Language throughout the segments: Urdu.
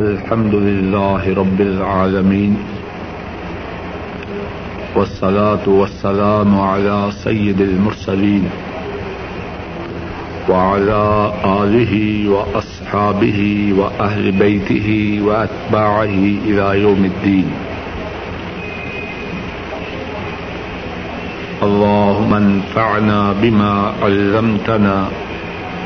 الحمد لله رب العالمين والصلاة والسلام على سيد المرسلين وعلى آله وأصحابه وأهل بيته وأتباعه إلى يوم الدين. اللهم انفعنا بما علمتنا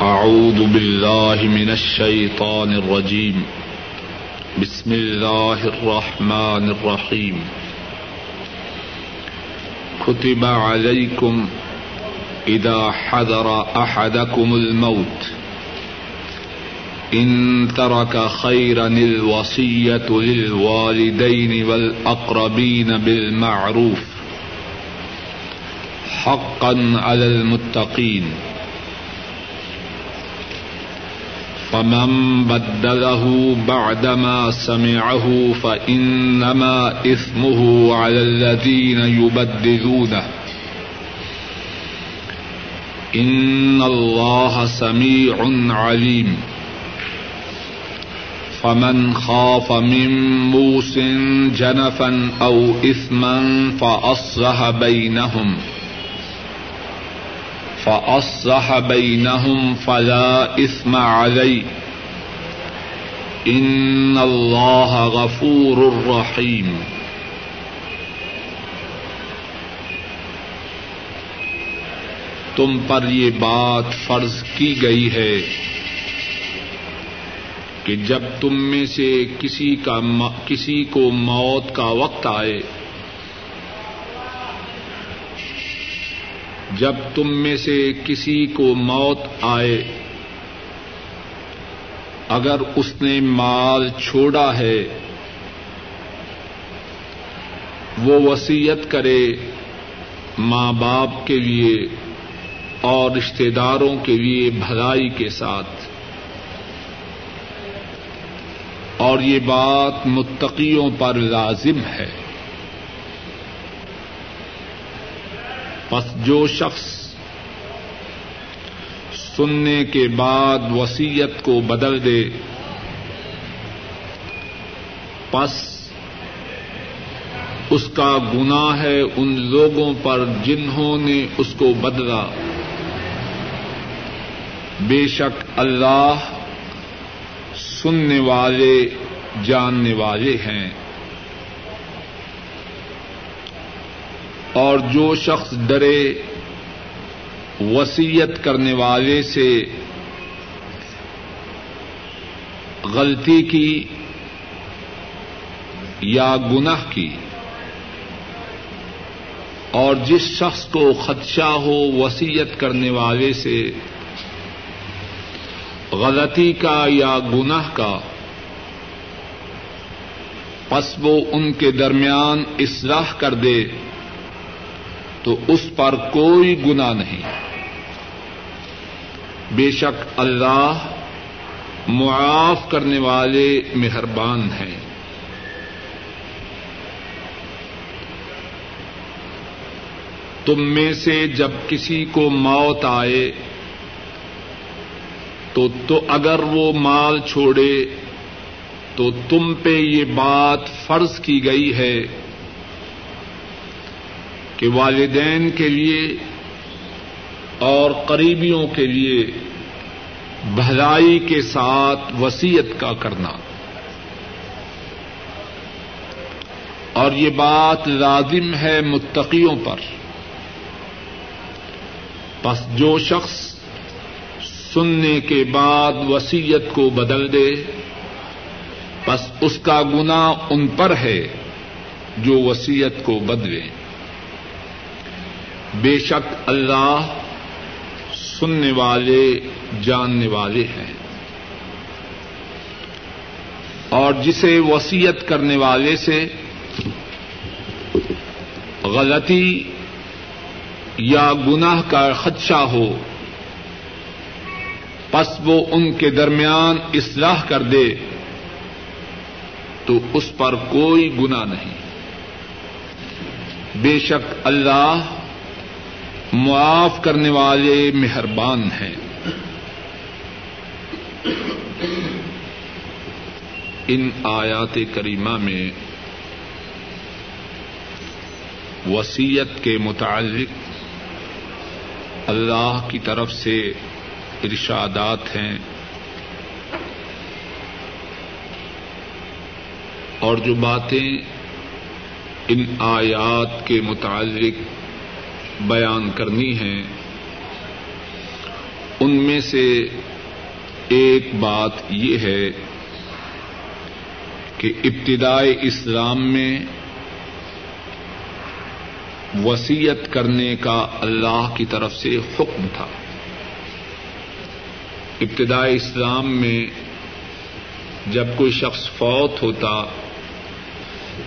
أعوذ بالله من الشيطان الرجيم. بسم الله الرحمن الرحيم. كتب عليكم إذا حذر أحدكم الموت. إن ترك خيرا الوصية للوالدين والأقربين بالمعروف. حقا على المتقين. فمن بدله بعدما سمعه فإنما إثمه على الذين يبدلونه. إن الله سميع عليم. فمن خاف من موس جنفا أو إثما فأصلح بينهم. فمن فأصلح بينهم فلا إثم عليه إن الله غفور رحيم تم پر یہ بات فرض کی گئی ہے کہ جب تم میں سے کسی کا کسی کو موت کا وقت آئے جب تم میں سے کسی کو موت آئے، اگر اس نے مال چھوڑا ہے، وہ وسیعت کرے ماں باپ کے لیے اور رشتے داروں کے لیے بھلائی کے ساتھ۔ اور یہ بات متقیوں پر لازم ہے۔ پس جو شخص سننے کے بعد وسیعت کو بدل دے، پس اس کا گنا ہے ان لوگوں پر جنہوں نے اس کو بدلا۔ بے شک اللہ سننے والے، جاننے والے ہیں۔ اور جو شخص ڈرے وسیعت کرنے والے سے غلطی کی یا گناہ کی اور جس شخص کو خدشہ ہو وسیعت کرنے والے سے غلطی کا یا گناہ کا، پس وہ ان کے درمیان اصلاح کر دے تو اس پر کوئی گنا نہیں۔ بے شک اللہ معاف کرنے والے مہربان ہیں۔ تم میں سے جب کسی کو موت آئے، تو تو اگر وہ مال چھوڑے، تو تم پہ یہ بات فرض کی گئی ہے۔ کہ والدین کے لیے اور قریبیوں کے لیے بھلائی کے ساتھ وسیعت کا کرنا۔ اور یہ بات لازم ہے متقیوں پر۔ بس جو شخص سننے کے بعد وسیعت کو بدل دے بس اس کا گنا ان پر ہے جو وسیعت کو بدلے۔ بے شک اللہ سننے والے، جاننے والے ہیں۔ اور جسے وسیعت کرنے والے سے غلطی یا گناہ کا خدشہ ہو، پس وہ ان کے درمیان اصلاح کر دے، تو اس پر کوئی گنا نہیں۔ بے شک اللہ معاف کرنے والے مہربان ہیں۔ ان آیات کریمہ میں وسیعت کے متعلق اللہ کی طرف سے ارشادات ہیں۔ اور جو باتیں ان آیات کے متعلق بیان کرنی ہیں ان میں سے ایک بات یہ ہے کہ ابتدائے اسلام میں وسیعت کرنے کا اللہ کی طرف سے حکم تھا۔ ابتدائی اسلام میں جب کوئی شخص فوت ہوتا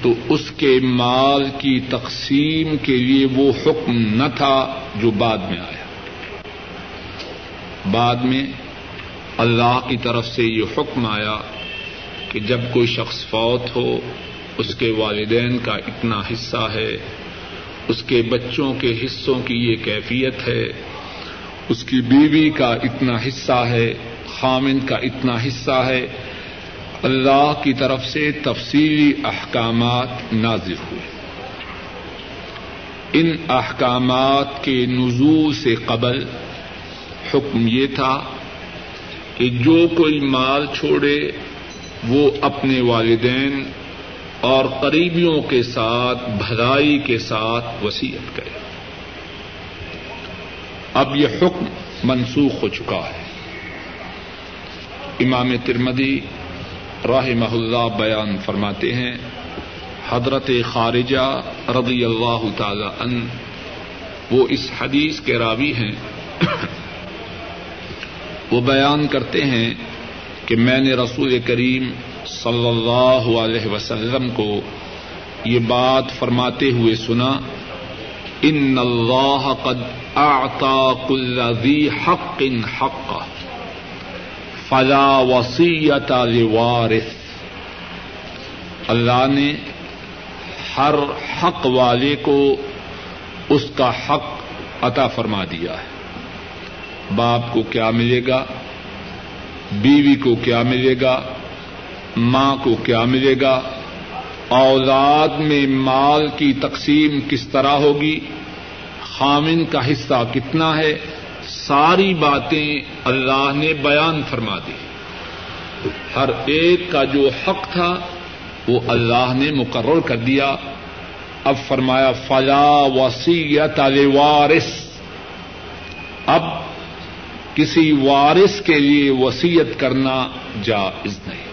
تو اس کے مال کی تقسیم کے لیے وہ حکم نہ تھا جو بعد میں آیا۔ بعد میں اللہ کی طرف سے یہ حکم آیا کہ جب کوئی شخص فوت ہو، اس کے والدین کا اتنا حصہ ہے، اس کے بچوں کے حصوں کی یہ کیفیت ہے، اس کی بیوی کا اتنا حصہ ہے، خامن کا اتنا حصہ ہے اللہ کی طرف سے تفصیلی احکامات نازل ہوئے۔ ان احکامات کے نزول سے قبل حکم یہ تھا کہ جو کوئی مال چھوڑے، وہ اپنے والدین اور قریبیوں کے ساتھ، بھلائی کے ساتھ وسیعت کرے۔ اب یہ حکم منسوخ ہو چکا ہے۔ امام ترمدی راہ اللہ بیان فرماتے ہیں، حضرت خارجہ رضی اللہ تعالی ان وہ اس حدیث کے راوی ہیں۔ وہ بیان کرتے ہیں کہ میں نے رسول کریم صلی اللہ علیہ وسلم کو یہ بات فرماتے ہوئے سنا، ان اللہ قد اعطى كل ذي حق حق فلا وسیعت لوارث۔ اللہ نے ہر حق والے کو اس کا حق عطا فرما دیا ہے۔ باپ کو کیا ملے گا؟ بیوی کو کیا ملے گا؟ ماں کو کیا ملے گا؟ اولاد میں مال کی تقسیم کس طرح ہوگی؟ خامن کا حصہ کتنا ہے؟ ساری باتیں اللہ نے بیان فرما دی۔ ہر ایک کا جو حق تھا، وہ اللہ نے مقرر کر دیا۔ اب فرمایا، فلا وسیعت وارث اب کسی وارث کے لیے وسیعت کرنا جائز نہیں۔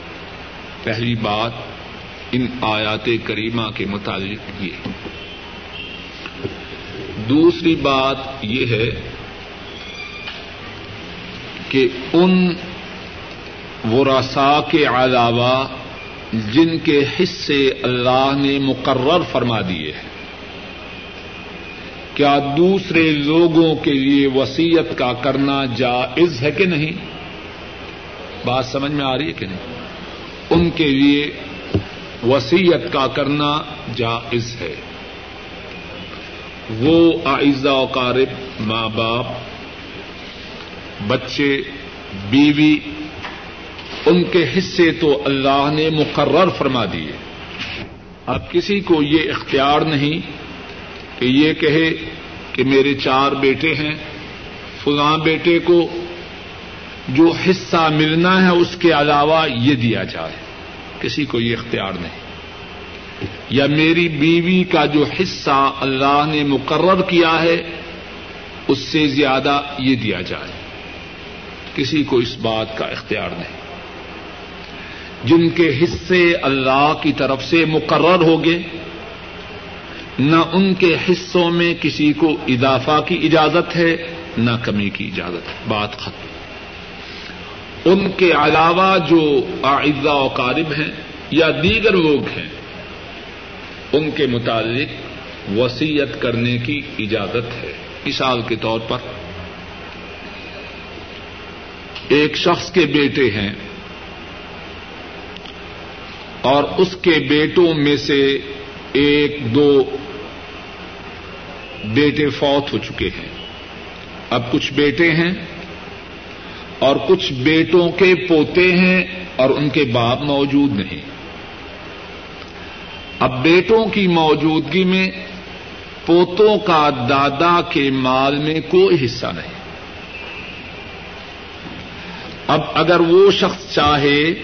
پہلی بات ان آیات کریمہ کے متعلق یہ۔ دوسری بات یہ ہے کہ ان ورسا کے علاوہ جن کے حصے اللہ نے مقرر فرما دیے ہیں، کیا دوسرے لوگوں کے لیے وسیعت کا کرنا جائز ہے کہ نہیں؟ بات سمجھ میں آ رہی ہے کہ نہیں؟ ان کے لیے وسیعت کا کرنا جائز ہے۔ وہ آئزہ قارب ماں باپ بچے، بیوی، ان کے حصے تو اللہ نے مقرر فرما دیے۔ اب کسی کو یہ اختیار نہیں کہ یہ کہے کہ میرے چار بیٹے ہیں، فلاں بیٹے کو جو حصہ ملنا ہے اس کے علاوہ یہ دیا جائے۔ کسی کو یہ اختیار نہیں۔ یا میری بیوی کا جو حصہ اللہ نے مقرر کیا ہے، اس سے زیادہ یہ دیا جائے۔ کسی کو اس بات کا اختیار نہیں۔ جن کے حصے اللہ کی طرف سے مقرر ہو گئے نہ ان کے حصوں میں کسی کو اضافہ کی اجازت ہے، نہ کمی کی اجازت ہے۔ بات ختم۔ ان کے علاوہ جو اعزا و قارب ہیں یا دیگر لوگ ہیں، ان کے متعلق وسیعت کرنے کی اجازت ہے۔ مثال کے طور پر ایک شخص کے بیٹے ہیں اور اس کے بیٹوں میں سے ایک دو بیٹے فوت ہو چکے ہیں۔ اب کچھ بیٹے ہیں اور کچھ بیٹوں کے پوتے ہیں اور ان کے باپ موجود نہیں۔ اب بیٹوں کی موجودگی میں پوتوں کا دادا کے مال میں کوئی حصہ نہیں۔ اب اگر وہ شخص چاہے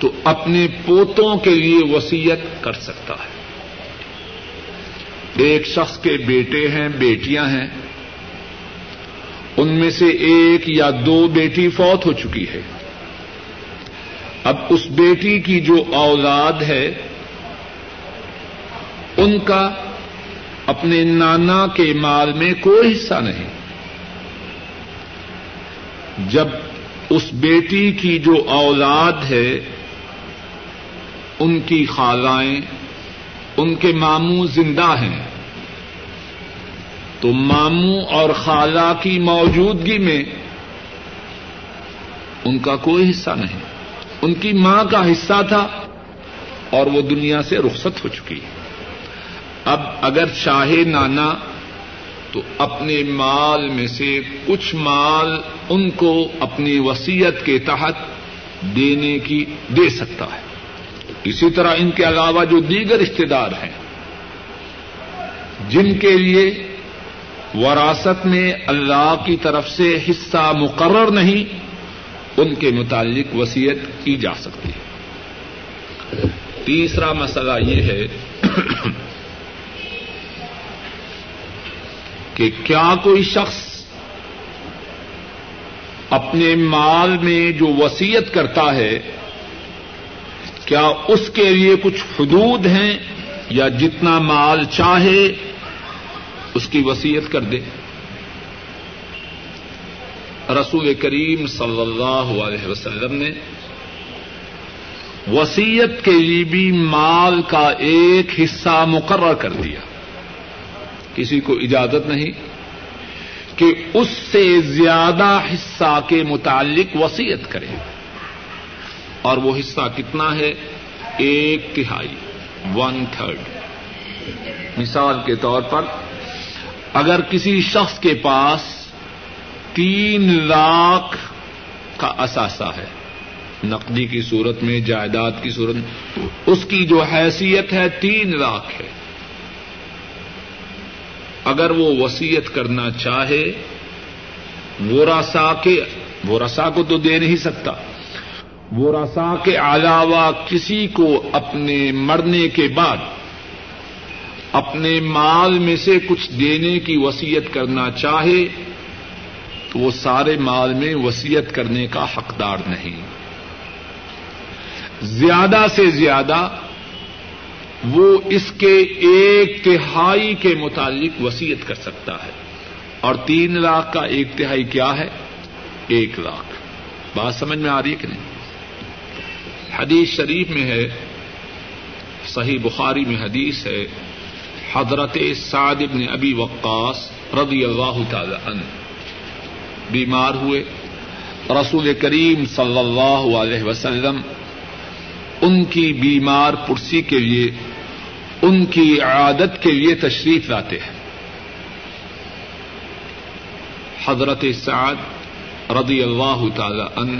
تو اپنے پوتوں کے لیے وسیعت کر سکتا ہے۔ ایک شخص کے بیٹے ہیں، بیٹیاں ہیں۔ ان میں سے ایک یا دو بیٹی فوت ہو چکی ہے۔ اب اس بیٹی کی جو اولاد ہے، ان کا اپنے نانا کے مال میں کوئی حصہ نہیں۔ جب اس بیٹی کی جو اولاد ہے، ان کی خالائیں، ان کے ماموں زندہ ہیں۔ تو ماموں اور خالہ کی موجودگی میں ان کا کوئی حصہ نہیں۔ ان کی ماں کا حصہ تھا اور وہ دنیا سے رخصت ہو چکی۔ اب اگر چاہے نانا تو اپنے مال میں سے کچھ مال ان کو اپنی وسیعت کے تحت دینے کی دے سکتا ہے۔ اسی طرح ان کے علاوہ جو دیگر رشتے دار ہیں، جن کے لیے وراثت میں اللہ کی طرف سے حصہ مقرر نہیں، ان کے متعلق وسیعت کی جا سکتی ہے۔ تیسرا مسئلہ یہ ہے کہ کیا کوئی شخص اپنے مال میں جو وسیعت کرتا ہے، کیا اس کے لیے کچھ حدود ہیں یا جتنا مال چاہے اس کی وسیعت کر دے؟ رسول کریم صلی اللہ علیہ وسلم نے وسیعت کے لیے بھی مال کا ایک حصہ مقرر کر دیا۔ کسی کو اجازت نہیں کہ اس سے زیادہ حصہ کے متعلق وسیعت کرے۔ اور وہ حصہ کتنا ہے؟ ایک تہائی ون تھرڈ مثال کے طور پر، اگر کسی شخص کے پاس تین لاکھ کا اثاثہ ہے، نقدی کی صورت میں، جائیداد کی صورت میں، اس کی جو حیثیت ہے تین لاکھ ہے۔ اگر وہ وسیعت کرنا چاہے وہ رسا کے وہ رسا کو تو دے نہیں سکتا۔ وہ رسا کے علاوہ کسی کو اپنے مرنے کے بعد، اپنے مال میں سے کچھ دینے کی وسیعت کرنا چاہے، تو وہ سارے مال میں وسیعت کرنے کا حقدار نہیں۔ زیادہ سے زیادہ وہ اس کے ایک تہائی کے متعلق وسیعت کر سکتا ہے۔ اور تین لاکھ کا ایک تہائی کیا ہے؟ ایک لاکھ۔ بات سمجھ میں آ رہی ہے کہ نہیں؟ حدیث شریف میں ہے، صحیح بخاری میں حدیث ہے، حضرت سعد بن ابی وقاص رضی اللہ تعالی عنہ۔ بیمار ہوئے۔ رسول کریم صلی اللہ علیہ وسلم ان کی بیمار پرسی کے لیے، ان کی عادت کے لیے تشریف لاتے ہیں۔ حضرت سعد رضی اللہ تعالی عنہ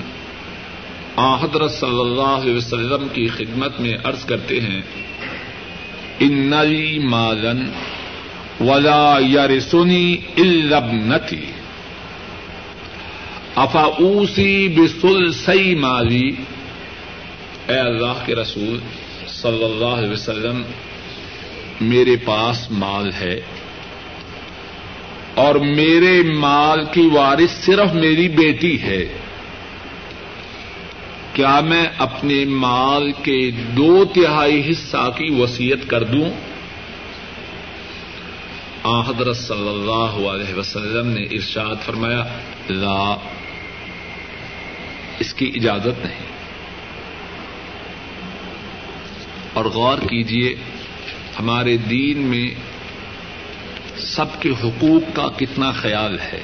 حضرت صلی اللہ علیہ وسلم کی خدمت میں عرض کرتے ہیں، ان مالن ولا یا رسونی البنتی افاوسی بسل سی مالی اے اللہ کے رسول صلی اللہ علیہ وسلم، میرے پاس مال ہے اور میرے مال کی وارث صرف میری بیٹی ہے۔ کیا میں اپنے مال کے دو تہائی حصہ کی وسیعت کر دوں؟ آ، حضرت صلی اللہ علیہ وسلم نے ارشاد فرمایا، لا، اس کی اجازت نہیں۔ اور غور کیجیے ہمارے دین میں سب کے حقوق کا کتنا خیال ہے۔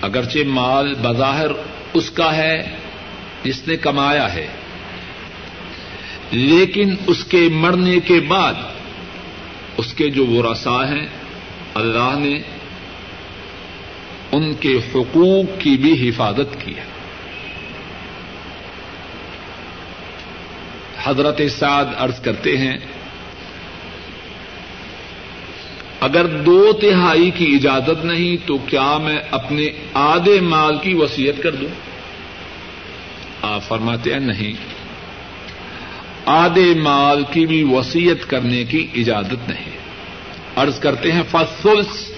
اگرچہ مال بظاہر اس کا ہے جس نے کمایا ہے، لیکن اس کے مرنے کے بعد اس کے جو وہ رسا ہیں، اللہ نے ان کے حقوق کی بھی حفاظت کی ہے۔ حضرت سعد عرض کرتے ہیں، اگر دو تہائی کی اجازت نہیں تو کیا میں اپنے آدھے مال کی وسیعت کر دوں؟ آپ فرماتے ہیں نہیں، آدھے مال کی بھی وسیعت کرنے کی اجازت نہیں۔ عرض کرتے ہیں فصلس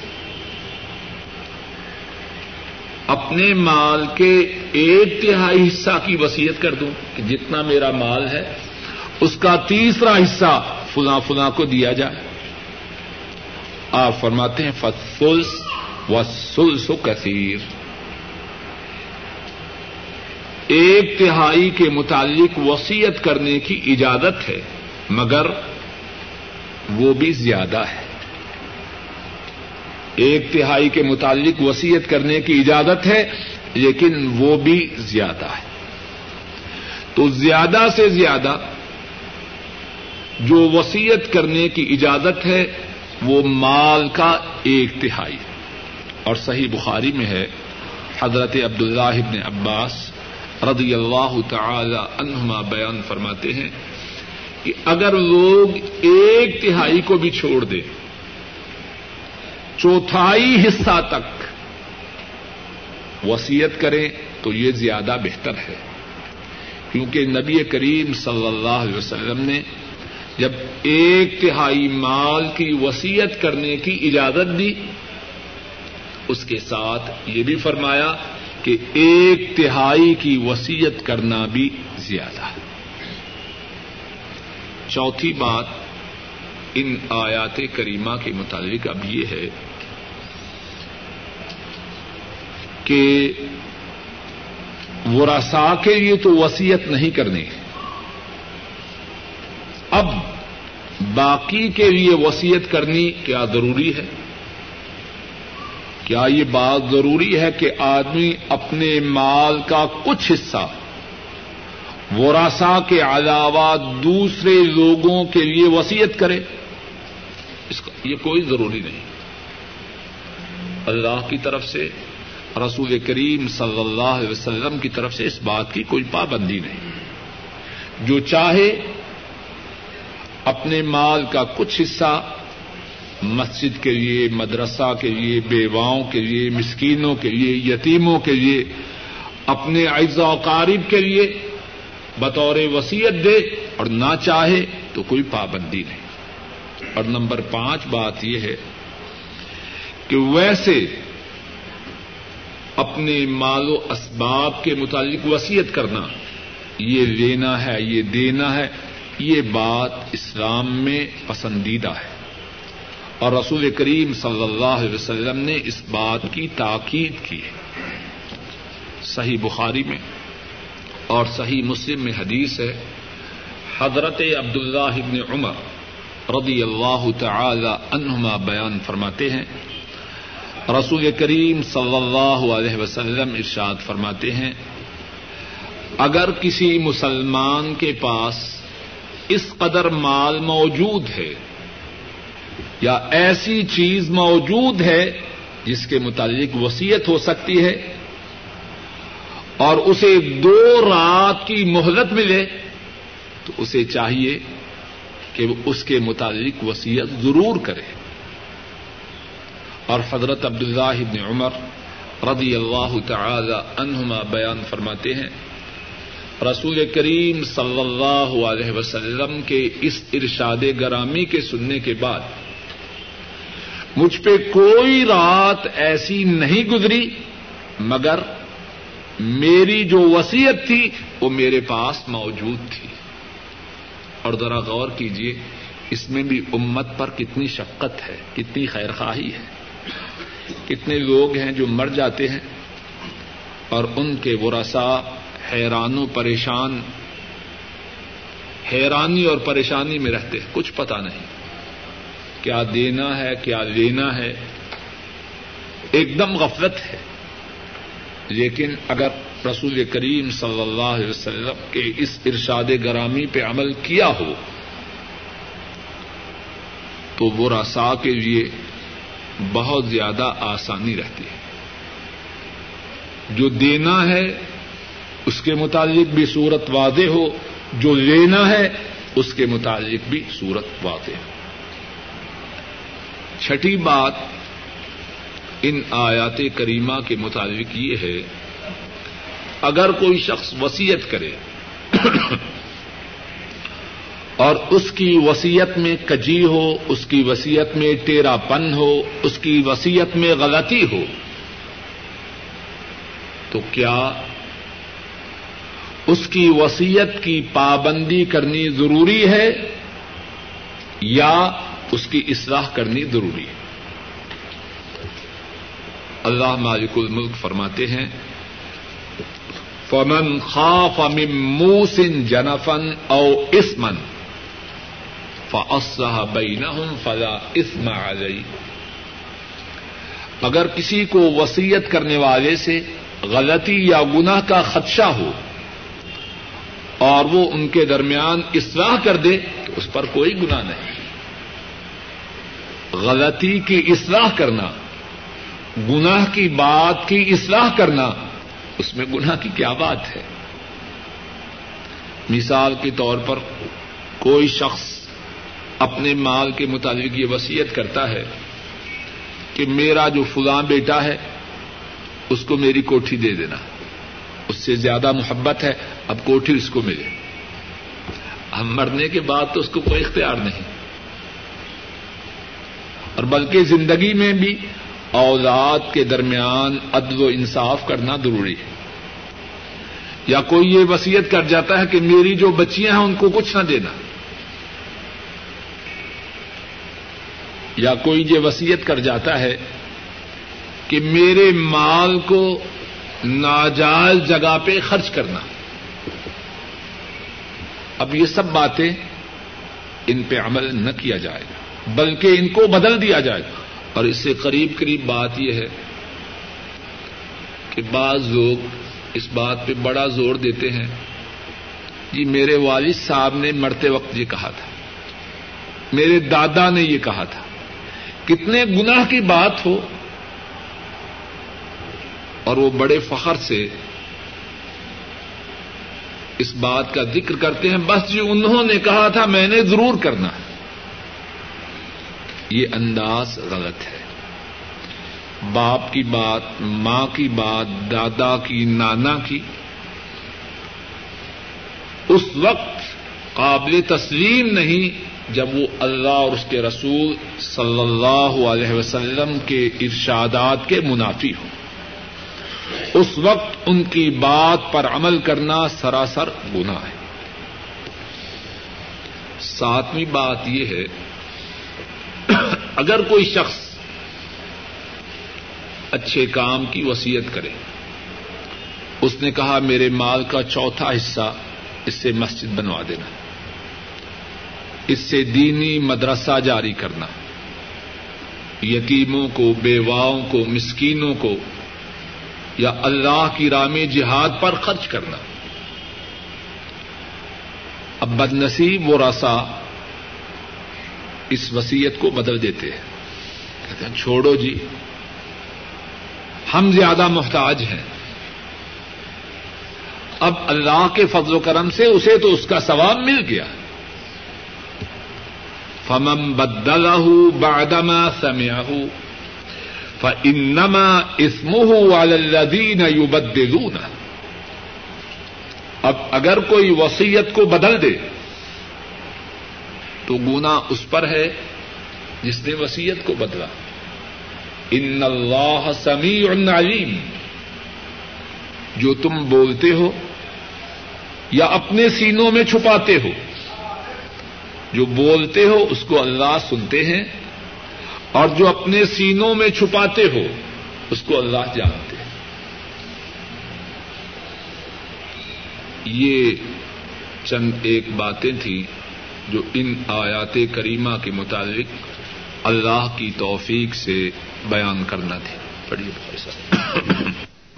اپنے مال کے ایک تہائی حصہ کی وسیعت کر دوں کہ جتنا میرا مال ہے اس کا تیسرا حصہ فلاں فلاں کو دیا جائے۔ آپ فرماتے ہیں فصلس و سلس و کثیر۔ ایک تہائی کے متعلق وسیعت کرنے کی اجازت ہے، مگر وہ بھی زیادہ ہے۔ ایک تہائی کے متعلق وسیعت کرنے کی اجازت ہے، لیکن وہ بھی زیادہ ہے۔ تو زیادہ سے زیادہ جو وسیعت کرنے کی اجازت ہے، وہ مال کا ایک تہائی۔ اور صحیح بخاری میں ہے، حضرت عبداللہ ابن عباس رضی اللہ تعالی عنہما بیان فرماتے ہیں کہ اگر لوگ ایک تہائی کو بھی چھوڑ دیں، چوتھائی حصہ تک وسیعت کریں تو یہ زیادہ بہتر ہے۔ کیونکہ نبی کریم صلی اللہ علیہ وسلم نے جب ایک تہائی مال کی وسیعت کرنے کی اجازت دی، اس کے ساتھ یہ بھی فرمایا کہ ایک تہائی کی وسیعت کرنا بھی زیادہ۔ ہے چوتھی بات ان آیات کریمہ کے متعلق اب یہ ہے کہ وہ کے لیے تو وسیعت نہیں کرنی۔ اب باقی کے لیے وسیعت کرنی کیا ضروری ہے؟ کیا یہ بات ضروری ہے کہ آدمی اپنے مال کا کچھ حصہ وراسا کے علاوہ دوسرے لوگوں کے لیے وسیعت کرے؟ اس کا یہ کوئی ضروری نہیں۔ اللہ کی طرف سے، رسول کریم صلی اللہ علیہ وسلم کی طرف سے اس بات کی کوئی پابندی نہیں۔ جو چاہے اپنے مال کا کچھ حصہ مسجد کے لیے، مدرسہ کے لیے، بیواؤں کے لیے، مسکینوں کے لیے، یتیموں کے لیے، اپنے اعزا و قارب کے لیے بطور وسیعت دے اور نہ چاہے تو کوئی پابندی نہیں۔ اور نمبر پانچ بات یہ ہے کہ ویسے اپنے مال و اسباب کے متعلق وسیعت کرنا، یہ لینا ہے، یہ دینا ہے یہ بات اسلام میں پسندیدہ ہے۔ اور رسول کریم صلی اللہ علیہ وسلم نے اس بات کی تاکید کی ہے۔ صحیح بخاری میں اور صحیح مسلم میں حدیث ہے، حضرت عبداللہ ابن عمر رضی اللہ تعالی عنہما بیان فرماتے ہیں۔ رسول کریم صلی اللہ علیہ وسلم ارشاد فرماتے ہیں، اگر کسی مسلمان کے پاس اس قدر مال موجود ہے یا ایسی چیز موجود ہے جس کے متعلق وسیعت ہو سکتی ہے اور اسے دو رات کی مہلت ملے تو اسے چاہیے کہ وہ اس کے متعلق وسیعت ضرور کرے۔ اور حضرت عبداللہ بن عمر رضی اللہ تعالی عنہما بیان فرماتے ہیں رسول کریم صلی اللہ علیہ وسلم کے اس ارشاد گرامی کے سننے کے بعد مجھ پہ کوئی رات ایسی نہیں گزری، مگر میری جو وسیعت تھی وہ میرے پاس موجود تھی۔ اور ذرا غور کیجیے اس میں بھی امت پر کتنی شفقت ہے، کتنی خیر خواہی ہے۔ کتنے لوگ ہیں جو مر جاتے ہیں اور ان کے ورثا حیران و پریشان، حیرانی اور پریشانی میں رہتے ہیں۔ کچھ پتا نہیں۔ کیا دینا ہے، کیا لینا ہے۔ ایک دم غفلت ہے۔ لیکن اگر رسول کریم صلی اللہ علیہ وسلم کے اس ارشاد گرامی پہ عمل کیا ہو، تو وہ رسا کے لیے بہت زیادہ آسانی رہتی ہے۔ جو دینا ہے اس کے متعلق بھی صورت واضح ہو، جو لینا ہے، اس کے متعلق بھی صورت واضح ہو۔ چھٹی بات ان آیات کریمہ کے مطابق یہ ہے، اگر کوئی شخص وسیعت کرے اور اس کی وسیعت میں کجی ہو، اس کی وسیعت میں ٹیرا پن ہو، اس کی وسیعت میں غلطی ہو، تو کیا اس کی وسیعت کی پابندی کرنی ضروری ہے یا اس کی اصلاح کرنی ضروری ہے؟ اللہ مالک الملک فرماتے ہیں، فمن خاف من موسن جنفن او اسمن فاصلح بینہم فلا اسم علی اگر کسی کو وسیعت کرنے والے سے غلطی یا گناہ کا خدشہ ہو اور وہ ان کے درمیان اصلاح کر دے تو اس پر کوئی گناہ نہیں۔ غلطی کی اصلاح کرنا، گناہ کی بات کی اصلاح کرنا، اس میں گناہ کی کیا بات ہے؟ مثال کے طور پر کوئی شخص اپنے مال کے مطابق یہ وسیعت کرتا ہے کہ میرا جو فلاں بیٹا ہے، اس کو میری کوٹھی دے دینا۔ اس سے زیادہ محبت ہے، اب کوٹھی اس کو ملے۔ ہم مرنے کے بعد تو اس کو کوئی اختیار نہیں۔ اور بلکہ زندگی میں بھی اولاد کے درمیان عدل و انصاف کرنا ضروری ہے۔ یا کوئی یہ وسیعت کر جاتا ہے کہ میری جو بچیاں ہیں ان کو کچھ نہ دینا۔ یا کوئی یہ وسیعت کر جاتا ہے کہ میرے مال کو ناجائز جگہ پہ خرچ کرنا۔ اب یہ سب باتیں ان پہ عمل نہ کیا جائے گا، بلکہ ان کو بدل دیا جائے گا۔ اور اس سے قریب قریب بات یہ ہے کہ بعض لوگ اس بات پہ بڑا زور دیتے ہیں۔ جی میرے والد صاحب نے مرتے وقت یہ کہا تھا، میرے دادا نے یہ کہا تھا۔ کتنے گناہ کی بات ہو اور وہ بڑے فخر سے اس بات کا ذکر کرتے ہیں۔ بس جو انہوں نے کہا تھا، میں نے ضرور کرنا ہے۔ یہ انداز غلط ہے۔ باپ کی بات، ماں کی بات، دادا کی، نانا کی، اس وقت قابل تسلیم نہیں جب وہ اللہ اور اس کے رسول صلی اللہ علیہ وسلم کے ارشادات کے منافی ہوں۔ اس وقت ان کی بات پر عمل کرنا سراسر گناہ ہے۔ ساتویں بات یہ ہے، اگر کوئی شخص اچھے کام کی وسیعت کرے، اس نے کہا میرے مال کا چوتھا حصہ اس سے مسجد بنوا دینا، اس سے دینی مدرسہ جاری کرنا، یتیموں کو، بیواؤں کو، مسکینوں کو یا اللہ کی رام جہاد پر خرچ کرنا۔ اب بد نصیب و رسا اس وسیعت کو بدل دیتے ہیں۔ کہتے ہیں، چھوڑو جی ہم زیادہ محتاج ہیں۔ اب اللہ کے فضل و کرم سے اسے تو اس کا ثواب مل گیا۔ فمم بدلا بادما سمیا فنما اسم والدین یو بدلون اب اگر کوئی وسیعت کو بدل دے، تو گنا اس پر ہے جس نے وسیعت کو بدلا۔ ان اللہ سمیع علیم جو تم بولتے ہو یا اپنے سینوں میں چھپاتے ہو، جو بولتے ہو اس کو اللہ سنتے ہیں۔ اور جو اپنے سینوں میں چھپاتے ہو، اس کو اللہ جانتے ہیں۔ یہ چند ایک باتیں تھیں جو ان آیات کریمہ کے متعلق اللہ کی توفیق سے بیان کرنا تھے۔ پڑھیے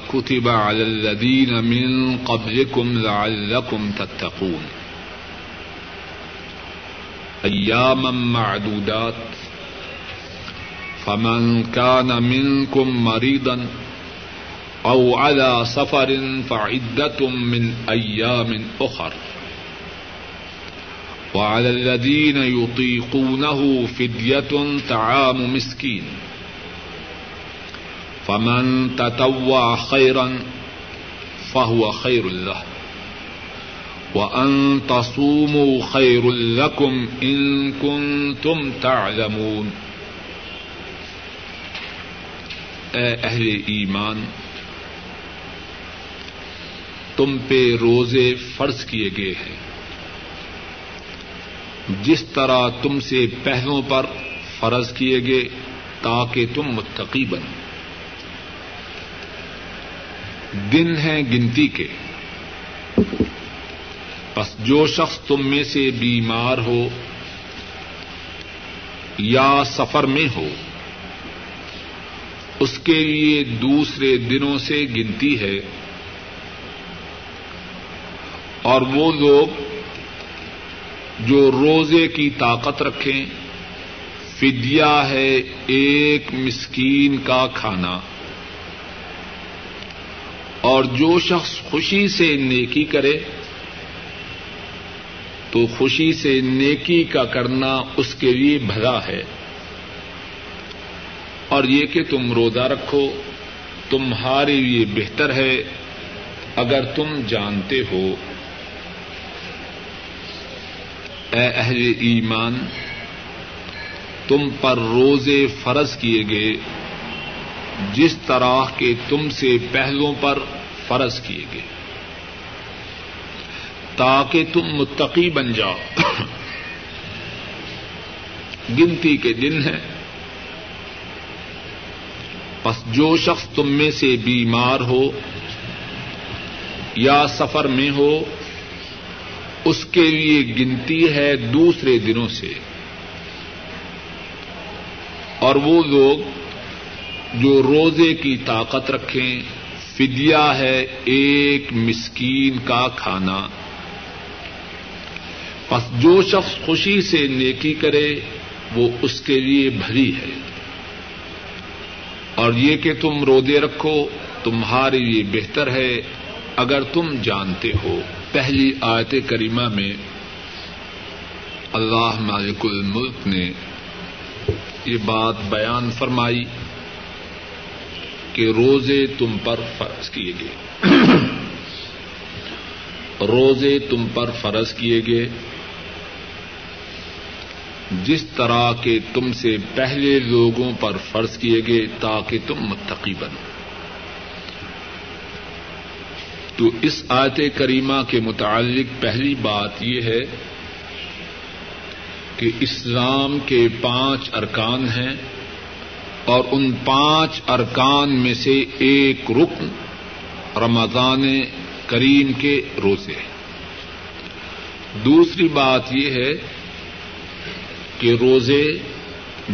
كتب على الذين من قبلكم لعلكم تتقون۔ أياما معدودات۔ فمن كان منكم مريضا أو على سفر فعدة من أيام أخر. وعلى الذين يطيقونه فدية طعام مسكين. فمن تطوع خيرا فهو خير له. وأن تصوموا خير لكم إن كنتم تعلمون. اے اہل ایمان، تم پہ روزے فرض کیے گئے ہیں۔ جس طرح تم سے پہلوں پر فرض کیے گئے، تاکہ تم متقی بنو دن ہیں گنتی کے۔ بس جو شخص تم میں سے بیمار ہو یا سفر میں ہو اس کے لیے دوسرے دنوں سے گنتی ہے۔ اور وہ لوگ جو روزے کی طاقت رکھیں فدیا ہے ایک مسکین کا کھانا۔ اور جو شخص خوشی سے نیکی کرے، تو خوشی سے نیکی کا کرنا اس کے لیے بھلا ہے۔ اور یہ کہ تم روزہ رکھو، تمہارے لیے بہتر ہے اگر تم جانتے ہو۔ اے اہل ایمان، تم پر روزے فرض کیے گئے، جس طرح کے تم سے پہلوں پر فرض کیے گئے۔ تاکہ تم متقی بن جاؤ۔ گنتی کے دن ہیں۔ بس جو شخص تم میں سے بیمار ہو یا سفر میں ہو، اس کے لیے گنتی ہے دوسرے دنوں سے۔ اور وہ لوگ جو روزے کی طاقت رکھیں فدیا ہے ایک مسکین کا کھانا۔ بس جو شخص خوشی سے نیکی کرے، وہ اس کے لیے بھری ہے۔ اور یہ کہ تم رودے رکھو تمہارے لیے بہتر ہے اگر تم جانتے ہو۔ پہلی آیت کریمہ میں اللہ مالک الملک نے یہ بات بیان فرمائی کہ روزے تم پر فرض کیے گئے۔ روزے تم پر فرض کیے گئے۔ جس طرح کے تم سے پہلے لوگوں پر فرض کیے گئے تاکہ تم متقی بنو۔ تو اس آیت کریمہ کے متعلق پہلی بات یہ ہے کہ اسلام کے پانچ ارکان ہیں اور ان پانچ ارکان میں سے ایک رکن رمضان کریم کے روزے دوسری بات یہ ہے کہ روزے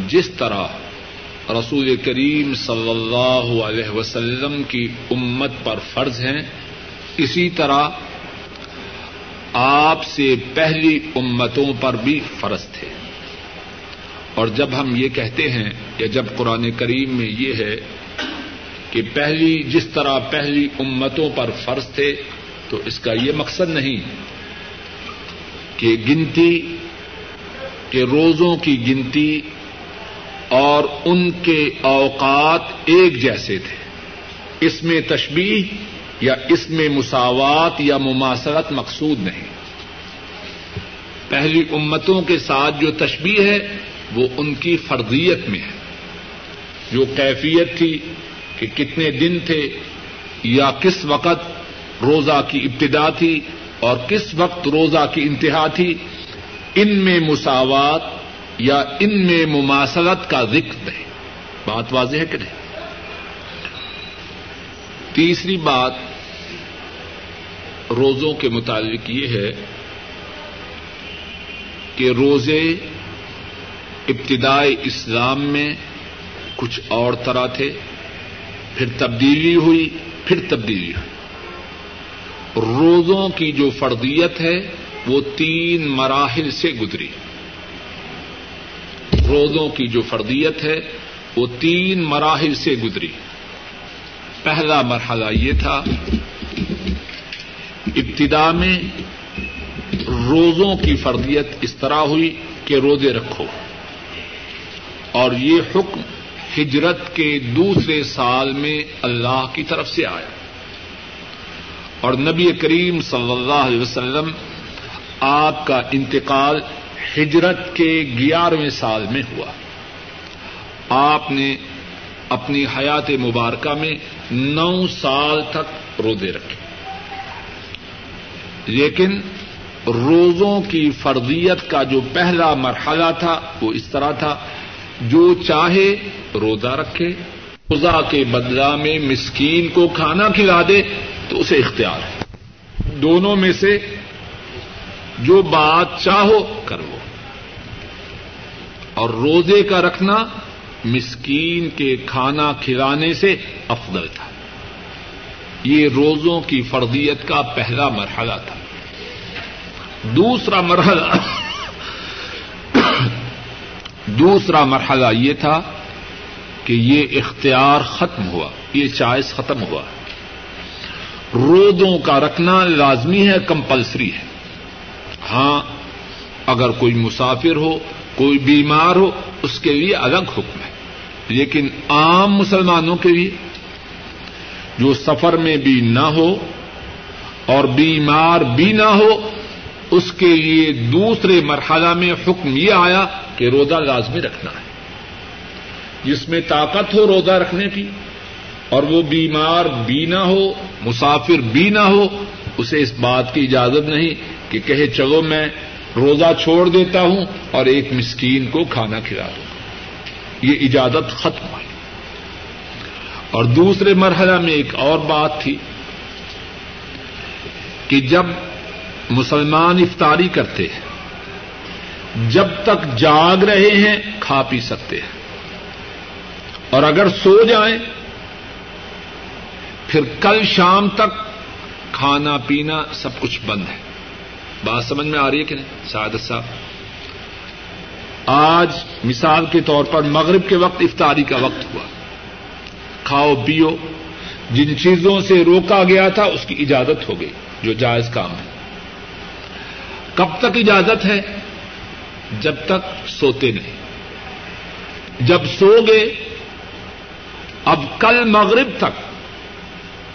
جس طرح رسول کریم صلی اللہ علیہ وسلم کی امت پر فرض ہیں، اسی طرح آپ سے پہلی امتوں پر بھی فرض تھے۔ اور جب ہم یہ کہتے ہیں یا جب قرآن کریم میں یہ ہے کہ پہلی، جس طرح پہلی امتوں پر فرض تھے، تو اس کا یہ مقصد نہیں کہ گنتی روزوں کی گنتی اور ان کے اوقات ایک جیسے تھے۔ اس میں تشبیح یا اس میں مساوات یا مماثلت مقصود نہیں۔ پہلی امتوں کے ساتھ جو تشبیح ہے، وہ ان کی فرضیت میں ہے۔ جو کیفیت تھی کہ کتنے دن تھے یا کس وقت روزہ کی ابتدا تھی اور کس وقت روزہ کی انتہا تھی ان میں مساوات یا ان میں مماثلت کا ذکر نہیں۔ بات واضح ہے کہ نہیں؟ تیسری بات روزوں کے متعلق یہ ہے کہ روزے ابتدائی اسلام میں کچھ اور طرح تھے، پھر تبدیلی ہوئی، پھر تبدیلی ہوئی۔ روزوں کی جو فردیت ہے وہ تین مراحل سے گزری۔ روزوں کی جو فردیت ہے، وہ تین مراحل سے گزری۔ پہلا مرحلہ یہ تھا، ابتدا میں روزوں کی فردیت اس طرح ہوئی کہ روزے رکھو۔ اور یہ حکم ہجرت کے دوسرے سال میں اللہ کی طرف سے آیا۔ اور نبی کریم صلی اللہ علیہ وسلم آپ کا انتقال ہجرت کے گیارہویں سال میں ہوا۔ آپ نے اپنی حیات مبارکہ میں نو سال تک روزے رکھے۔ لیکن روزوں کی فردیت کا جو پہلا مرحلہ تھا، وہ اس طرح تھا، جو چاہے روزہ رکھے، روزہ کے بدلا میں مسکین کو کھانا کھلا دے تو اسے اختیار ہے۔ دونوں میں سے جو بات چاہو کرو۔ اور روزے کا رکھنا مسکین کے کھانا کھلانے سے افضل تھا۔ یہ روزوں کی فردیت کا پہلا مرحلہ تھا۔ دوسرا مرحلہ دوسرا مرحلہ یہ تھا کہ یہ اختیار ختم ہوا، یہ چائس ختم ہوا۔ روزوں کا رکھنا لازمی ہے، کمپلسری ہے۔ ہاں اگر کوئی مسافر ہو، کوئی بیمار ہو، اس کے لیے الگ حکم ہے۔ لیکن عام مسلمانوں کے لیے، جو سفر میں بھی نہ ہو اور بیمار بھی نہ ہو، اس کے لیے دوسرے مرحلہ میں حکم یہ آیا کہ روزہ لازمی رکھنا ہے۔ جس میں طاقت ہو روزہ رکھنے کی، اور وہ بیمار بھی نہ ہو، مسافر بھی نہ ہو، اسے اس بات کی اجازت نہیں کہ کہے چلو میں روزہ چھوڑ دیتا ہوں اور ایک مسکین کو کھانا کھلا دوں۔ یہ اجازت ختم ہوئی۔ اور دوسرے مرحلہ میں ایک اور بات تھی کہ جب مسلمان افطاری کرتے ہیں، جب تک جاگ رہے ہیں، کھا پی سکتے ہیں۔ اور اگر سو جائیں، پھر کل شام تک کھانا پینا سب کچھ بند ہے۔ بات سمجھ میں آ رہی ہے کہ نہیں؟ سعادت صاحب. آج مثال کے طور پر مغرب کے وقت افطاری کا وقت ہوا۔ کھاؤ، پیو، جن چیزوں سے روکا گیا تھا، اس کی اجازت ہو گئی، جو جائز کام ہے۔ کب تک اجازت ہے؟ جب تک سوتے نہیں۔ جب سو گئے، اب کل مغرب تک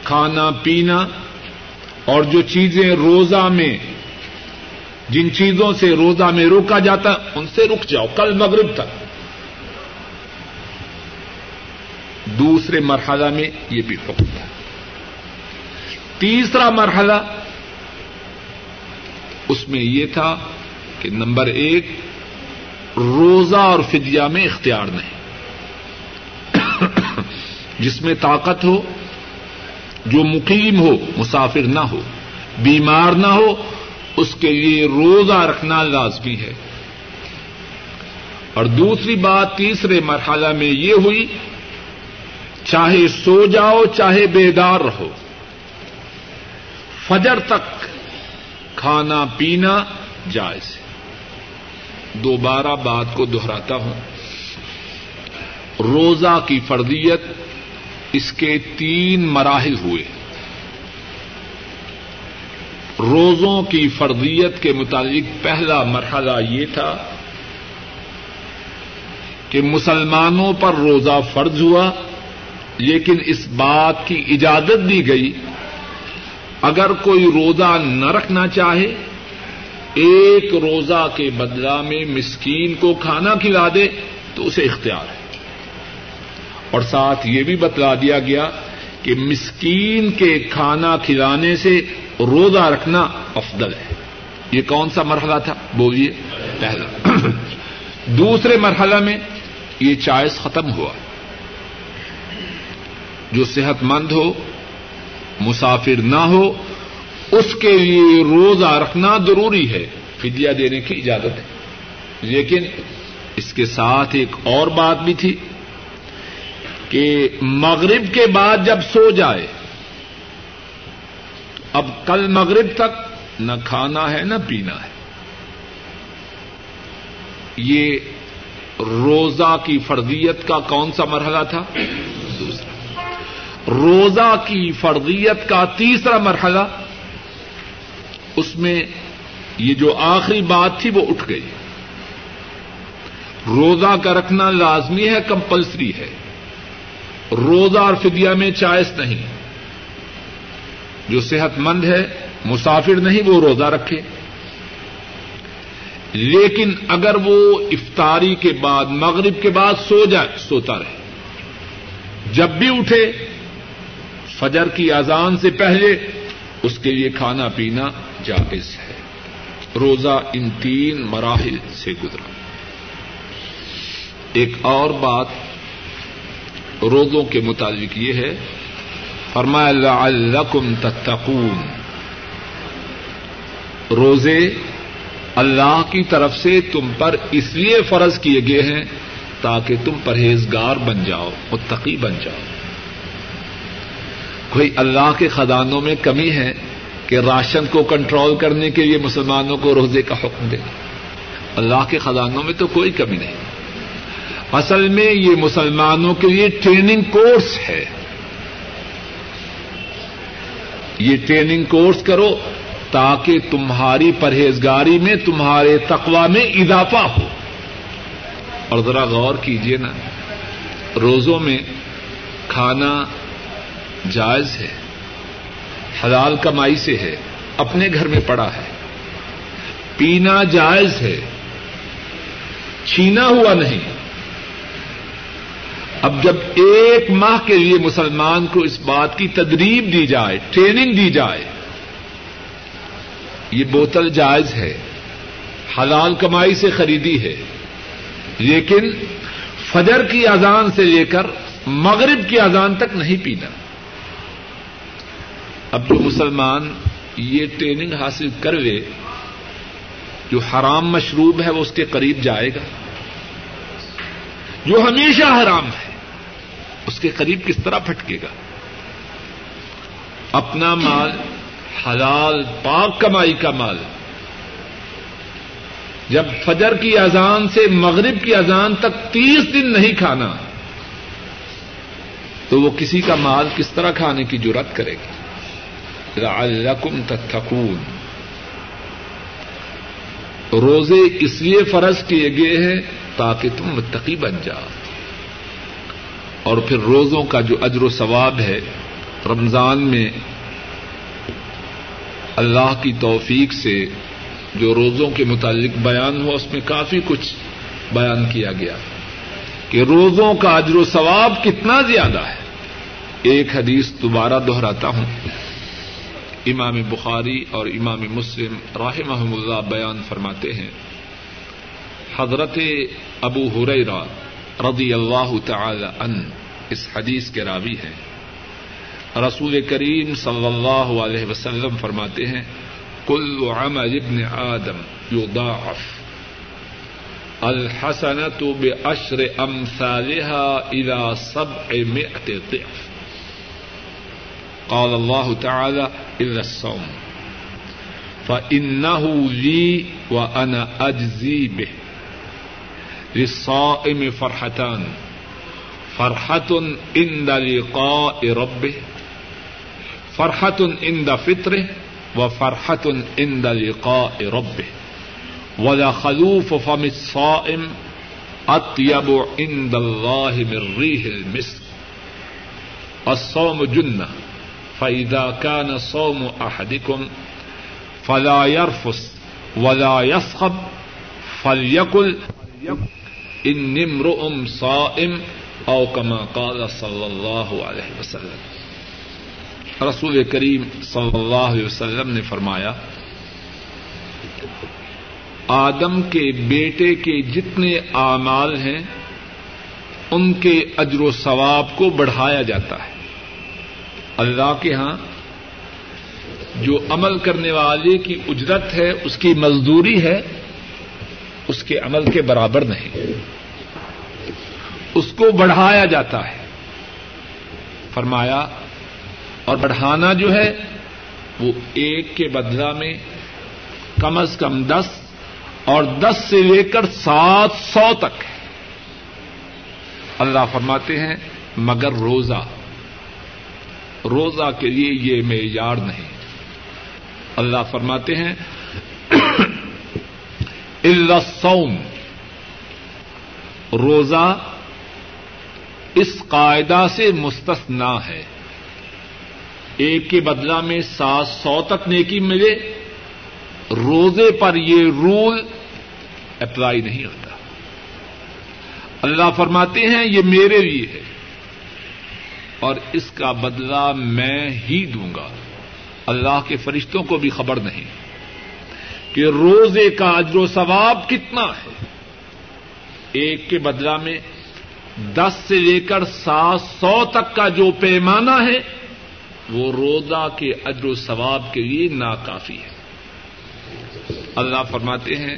کھانا، پینا اور جو چیزیں روزہ میں جن چیزوں سے روزہ میں روکا جاتا ان سے رک جاؤ۔ کل مغرب تک دوسرے مرحلہ میں یہ بھی حکم تھا۔ تیسرا مرحلہ اس میں یہ تھا کہ نمبر ایک، روزہ اور فدیہ میں اختیار نہیں۔ جس میں طاقت ہو، جو مقیم ہو، مسافر نہ ہو، بیمار نہ ہو اس کے لیے روزہ رکھنا لازمی ہے۔ اور دوسری بات تیسرے مرحلہ میں یہ ہوئی، چاہے سو جاؤ، چاہے بیدار رہو۔ فجر تک کھانا پینا جائز دوبارہ بات کو دوہراتا ہوں۔ روزہ کی فردیت اس کے تین مراحل ہوئے۔ ہیں روزوں کی فردیت کے متعلق پہلا مرحلہ یہ تھا کہ مسلمانوں پر روزہ فرض ہوا، لیکن اس بات کی اجازت دی گئی، اگر کوئی روزہ نہ رکھنا چاہے، ایک روزہ کے بدلا میں مسکین کو کھانا کھلا دے تو اسے اختیار ہے۔ اور ساتھ یہ بھی بتلا دیا گیا کہ مسکین کے کھانا کھلانے سے روزہ رکھنا افضل ہے۔ یہ کون سا مرحلہ تھا؟ بولیے۔ پہلا۔ دوسرے مرحلہ میں یہ چائس ختم ہوا۔ جو صحت مند ہو، مسافر نہ ہو، اس کے لیے روزہ رکھنا ضروری ہے۔ فدیہ دینے کی اجازت ہے۔ لیکن اس کے ساتھ ایک اور بات بھی تھی۔ کہ مغرب کے بعد جب سو جائے، اب کل مغرب تک نہ کھانا ہے نہ پینا ہے۔ یہ روزہ کی فرضیت کا کون سا مرحلہ تھا؟ دوسرا۔ روزہ کی فرضیت کا تیسرا مرحلہ، اس میں یہ جو آخری بات تھی وہ اٹھ گئی۔ روزہ کا رکھنا لازمی ہے، کمپلسری ہے۔ روزہ اور فدیہ میں چائس نہیں۔ جو صحت مند ہے، مسافر نہیں، وہ روزہ رکھے۔ لیکن اگر وہ افطاری کے بعد، مغرب کے بعد سو جائے، سوتا رہے۔ جب بھی اٹھے، فجر کی اذان سے پہلے اس کے لیے کھانا پینا جائز ہے۔ روزہ ان تین مراحل سے گزرا۔ ایک اور بات روزوں کے متعلق یہ ہے، فرمایا، لعلکم تتقون۔ روزے اللہ کی طرف سے تم پر اس لیے فرض کیے گئے ہیں تاکہ تم پرہیزگار بن جاؤ، متقی بن جاؤ۔ کوئی اللہ کے خزانوں میں کمی ہے کہ راشن کو کنٹرول کرنے کے لیے مسلمانوں کو روزے کا حکم دے اللہ کے خزانوں میں تو کوئی کمی نہیں۔ اصل میں یہ مسلمانوں کے لیے ٹریننگ کورس ہے۔ یہ ٹریننگ کورس کرو تاکہ تمہاری پرہیزگاری میں، تمہارے تقوا میں اضافہ ہو۔ اور ذرا غور کیجیے نا، روزوں میں کھانا جائز ہے، حلال کمائی سے ہے، اپنے گھر میں پڑا ہے۔ پینا جائز ہے، چھینا ہوا نہیں۔ اب جب ایک ماہ کے لیے مسلمان کو اس بات کی تدریب دی جائے، ٹریننگ دی جائے، یہ بوتل جائز ہے، حلال کمائی سے خریدی ہے، لیکن فجر کی اذان سے لے کر مغرب کی اذان تک نہیں پینا۔ اب جو مسلمان یہ ٹریننگ حاصل کر لے، جو حرام مشروب ہے وہ اس کے قریب جائے گا۔ جو ہمیشہ حرام ہے۔ اس کے قریب کس طرح پھٹکے گا؟ اپنا مال، حلال، پاک کمائی کا مال۔ جب فجر کی اذان سے مغرب کی اذان تک تیس دن نہیں کھانا، تو وہ کسی کا مال کس طرح کھانے کی ضرورت کرے گی لعلکم تتقون۔ روزے اس لیے فرض کیے گئے ہیں تاکہ تم متقی بن جاؤ۔ اور پھر روزوں کا جو اجر و ثواب ہے، رمضان میں اللہ کی توفیق سے جو روزوں کے متعلق بیان ہوا، اس میں کافی کچھ بیان کیا گیا کہ روزوں کا اجر و ثواب کتنا زیادہ ہے۔ ایک حدیث دوبارہ دوہراتا ہوں۔ امام بخاری اور امام مسلم راہ محمد اللہ بیان فرماتے ہیں، حضرت ابو ہریرا رضی اللہ تعالی ان اس حدیث کے راوی ہیں۔ رسول کریم صلی اللہ علیہ وسلم فرماتے ہیں، کل عمل ابن آدم یضاعف۔ الحسنة بعشر امثالها الى سبع مئة ضعف۔ قال الله تعالى إلا الصوم، فإنه لي وأنا أجزي به للصائم فرحتان. فرحة عند لقاء ربه فرحة عند فطره وفرحة عند لقاء ربه. ولا خلوف فم الصائم أطيب عند الله من ريح المسك. الصوم جنة، فإذا كان صوم أحدكم فلا يرفس ولا يصخب، فليقل إني امرؤ صائم او كما قال صلی اللہ علیہ وسلم رسول کریم صلی اللہ علیہ وسلم نے فرمایا، آدم کے بیٹے کے جتنے اعمال ہیں، ان کے اجر و ثواب کو بڑھایا جاتا ہے. اللہ کے ہاں جو عمل کرنے والے کی اجرت ہے، اس کی مزدوری ہے اس کے عمل کے برابر نہیں۔ اس کو بڑھایا جاتا ہے۔ فرمایا، اور بڑھانا جو ہے، وہ ایک کے بدلا میں کم از کم دس اور دس سے لے کر سات سو تک ہے۔ اللہ فرماتے ہیں، مگر روزہ۔ روزہ کے لیے یہ معیار نہیں۔ اللہ فرماتے ہیں السوم روزہ اس قاعدہ سے مستثنا ہے۔ ایک کے بدلہ میں سات سو تک نیکی ملے، روزے پر یہ رول اپلائی نہیں ہوتا۔ اللہ فرماتے ہیں، یہ میرے لیے ہے۔ اور اس کا بدلہ میں ہی دوں گا۔ اللہ کے فرشتوں کو بھی خبر نہیں۔ کہ روزے کا اجر و ثواب کتنا ہے؟ ایک کے بدلہ میں دس سے لے کر سات سو تک کا جو پیمانہ ہے، وہ روزہ کے اجر و ثواب کے لیے ناکافی ہے۔ اللہ فرماتے ہیں،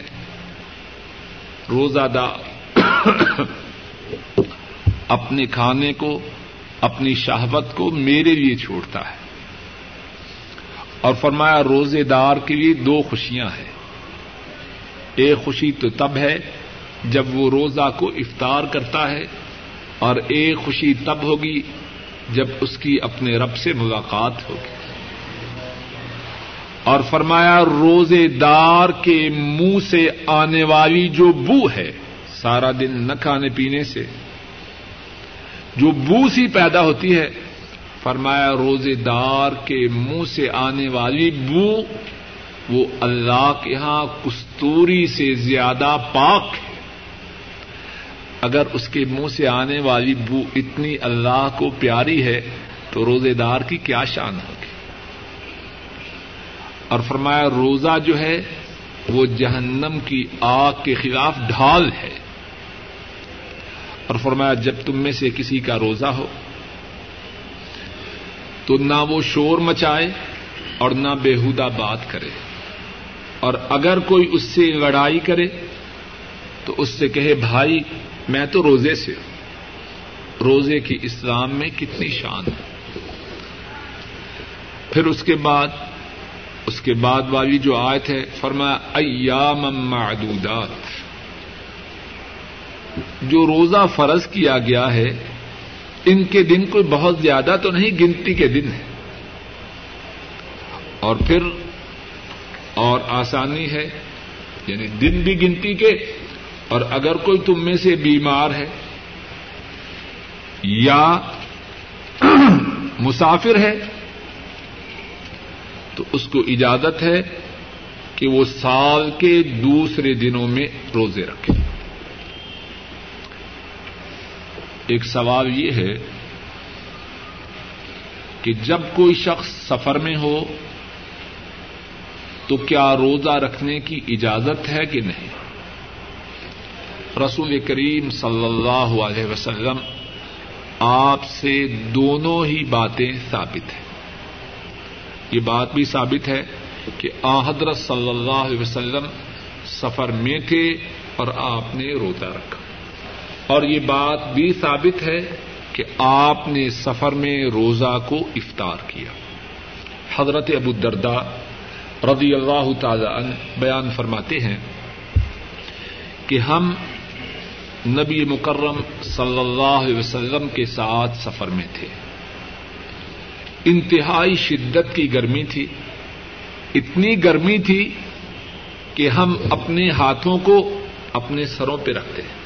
روزہ دار اپنے کھانے کو، اپنی شہوت کو میرے لیے چھوڑتا ہے۔ اور فرمایا روزے دار کے لیے دو خوشیاں ہیں۔ ایک خوشی تو تب ہے جب وہ روزہ کو افطار کرتا ہے اور ایک خوشی تب ہوگی جب اس کی اپنے رب سے ملاقات ہوگی۔ اور فرمایا روزے دار کے منہ سے آنے والی جو بو ہے سارا دن نہ کھانے پینے سے، جو بو سی پیدا ہوتی ہے فرمایا روزے دار کے منہ سے آنے والی بو، وہ اللہ کے ہاں کستوری سے زیادہ پاک ہے۔ اگر اس کے منہ سے آنے والی بو اتنی اللہ کو پیاری ہے، تو روزے دار کی کیا شان ہوگی؟ اور فرمایا، روزہ جو ہے، وہ جہنم کی آگ کے خلاف ڈھال ہے۔ اور فرمایا، جب تم میں سے کسی کا روزہ ہو تو نہ وہ شور مچائے اور نہ بےحدہ بات کرے۔ اور اگر کوئی اس سے لڑائی کرے تو اس سے کہے، بھائی، میں تو روزے سے ہوں۔ روزے کی اسلام میں کتنی شان ہے۔ پھر اس کے بعد، اس کے بعد والی جو آیت ہے، فرمایا ایام معدودات جو روزہ فرض کیا گیا ہے ان کے دن کوئی بہت زیادہ تو نہیں، گنتی کے دن ہے اور پھر اور آسانی ہے یعنی دن بھی گنتی کے، اور اگر کوئی تم میں سے بیمار ہے یا مسافر ہے، تو اس کو اجازت ہے کہ وہ سال کے دوسرے دنوں میں روزے رکھے۔ ایک سوال یہ ہے کہ جب کوئی شخص سفر میں ہو تو کیا روزہ رکھنے کی اجازت ہے کہ نہیں؟ رسول کریم صلی اللہ علیہ وسلم آپ سے دونوں ہی باتیں ثابت ہیں۔ یہ بات بھی ثابت ہے کہ آ حضرت صلی اللہ علیہ وسلم سفر میں تھے اور آپ نے روزہ رکھا۔ اور یہ بات بھی ثابت ہے کہ آپ نے سفر میں روزہ کو افطار کیا۔ حضرت ابو دردا رضی اللہ تعالی عنہ بیان فرماتے ہیں کہ ہم نبی مکرم صلی اللہ علیہ وسلم کے ساتھ سفر میں تھے۔ انتہائی شدت کی گرمی تھی۔ اتنی گرمی تھی کہ ہم اپنے ہاتھوں کو اپنے سروں پہ رکھتے ہیں۔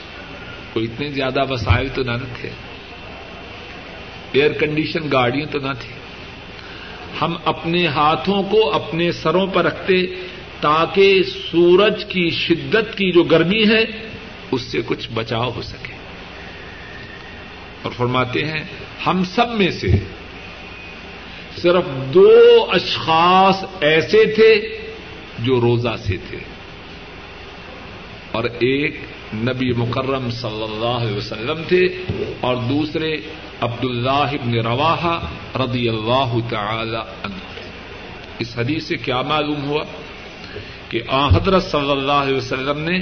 کوئی اتنے زیادہ وسائل تو نہ تھے۔ ایئر کنڈیشن گاڑیاں تو نہ تھی۔ ہم اپنے ہاتھوں کو اپنے سروں پر رکھتے تاکہ سورج کی شدت کی جو گرمی ہے، اس سے کچھ بچاؤ ہو سکے۔ اور فرماتے ہیں، ہم سب میں سے صرف دو اشخاص ایسے تھے جو روزہ سے تھے۔ اور ایک نبی مکرم صلی اللہ علیہ وسلم تھے اور دوسرے عبد اللہ ابن روا رضی اللہ تعالی عنہ اس حدیث سے کیا معلوم ہوا کہ آ حضرت صلی اللہ علیہ وسلم نے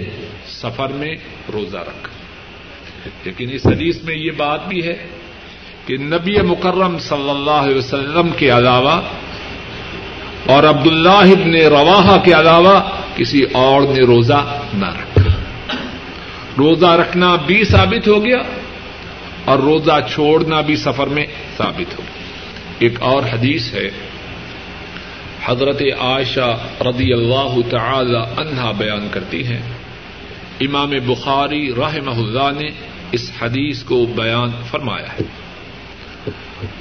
سفر میں روزہ رکھا۔ لیکن اس حدیث میں یہ بات بھی ہے کہ نبی مکرم صلی اللہ علیہ وسلم کے علاوہ اور عبداللہ ابن روا کے علاوہ کسی اور نے روزہ نہ رکھا۔ روزہ رکھنا بھی ثابت ہو گیا اور روزہ چھوڑنا بھی سفر میں ثابت ہو گیا۔ ایک اور حدیث ہے، حضرت عائشہ رضی اللہ تعالی عنہا بیان کرتی ہیں۔ امام بخاری رحمہ اللہ نے اس حدیث کو بیان فرمایا ہے۔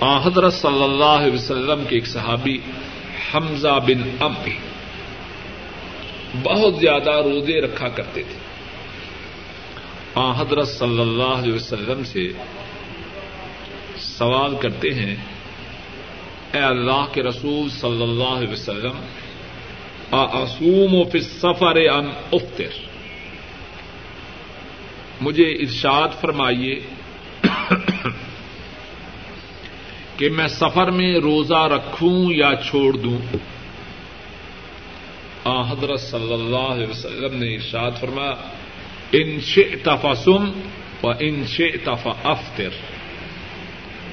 آ، حضرت صلی اللہ علیہ وسلم کے ایک صحابی حمزہ بن ام بہت زیادہ روزے رکھا کرتے تھے۔ آ، حضرت صلی اللہ علیہ وسلم سے سوال کرتے ہیں، اے اللہ کے رسول صلی اللہ علیہ وسلم آسوم و پھر سفر ام افطر؟ مجھے ارشاد فرمائیے کہ میں سفر میں روزہ رکھوں یا چھوڑ دوں؟ آ، حضرت صلی اللہ علیہ وسلم نے ارشاد فرمایا ان تفا سم و ان تفا افطر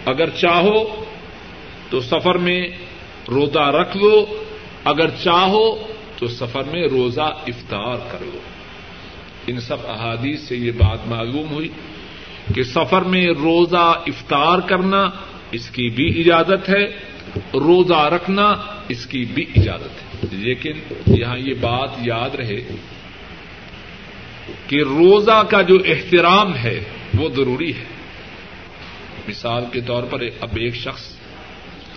اگر چاہو تو سفر میں روزہ رکھ لو، اگر چاہو تو سفر میں روزہ افطار کر لو۔ ان سب احادیث سے یہ بات معلوم ہوئی کہ سفر میں روزہ افطار کرنا اس کی بھی اجازت ہے، روزہ رکھنا اس کی بھی اجازت ہے۔ لیکن یہاں یہ بات یاد رہے کہ روزہ کا جو احترام ہے وہ ضروری ہے۔ مثال کے طور پر اب ایک شخص